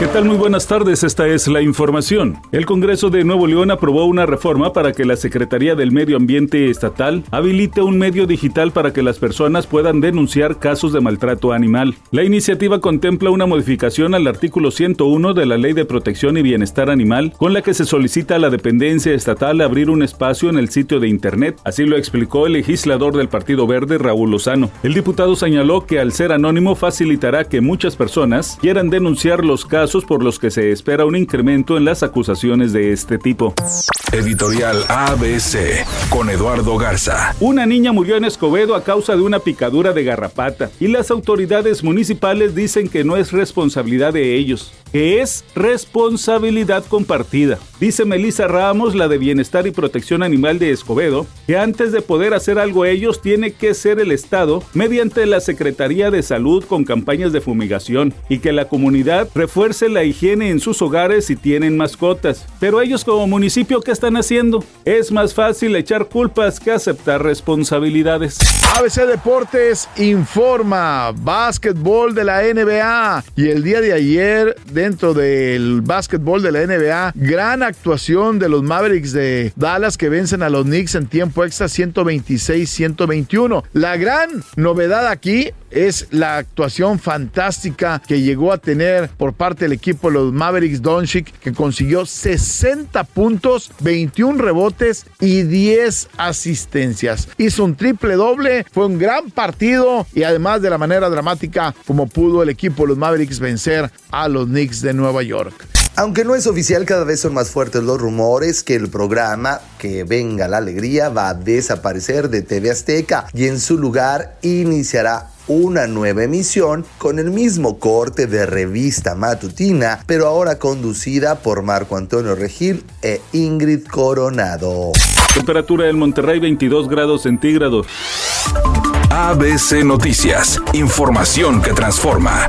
¿Qué tal? Muy buenas tardes, esta es la información. El Congreso de Nuevo León aprobó una reforma para que la Secretaría del Medio Ambiente Estatal habilite un medio digital para que las personas puedan denunciar casos de maltrato animal. La iniciativa contempla una modificación al artículo 101 de la Ley de Protección y Bienestar Animal, con la que se solicita a la dependencia estatal abrir un espacio en el sitio de Internet. Así lo explicó el legislador del Partido Verde, Raúl Lozano. El diputado señaló que al ser anónimo facilitará que muchas personas quieran denunciar los casos por los que se espera un incremento en las acusaciones de este tipo. Editorial ABC con Eduardo Garza. Una niña murió en Escobedo a causa de una picadura de garrapata y las autoridades municipales dicen que no es responsabilidad de ellos que es responsabilidad compartida. Dice Melissa Ramos, la de Bienestar y Protección Animal de Escobedo, que antes de poder hacer algo ellos tiene que ser el Estado mediante la Secretaría de Salud con campañas de fumigación y que la comunidad refuerce la higiene en sus hogares si tienen mascotas. Pero ellos como municipio, ¿qué están haciendo? Es más fácil echar culpas que aceptar responsabilidades. ABC Deportes informa, básquetbol de la NBA y el día de ayer dentro del básquetbol de la NBA. Gran actuación de los Mavericks de Dallas que vencen a los Knicks en tiempo extra 126-121. La gran novedad aquí es la actuación fantástica que llegó a tener por parte del equipo de los Mavericks Doncic que consiguió 60 puntos, 21 rebotes y 10 asistencias. Hizo un triple doble, fue un gran partido y además de la manera dramática como pudo el equipo de los Mavericks vencer a los Knicks de Nueva York. Aunque no es oficial, cada vez son más fuertes los rumores que el programa Que venga la alegría va a desaparecer de TV Azteca y en su lugar iniciará una nueva emisión con el mismo corte de revista matutina, pero ahora conducida por Marco Antonio Regil e Ingrid Coronado. Temperatura en Monterrey 22 grados centígrados. ABC Noticias, información que transforma.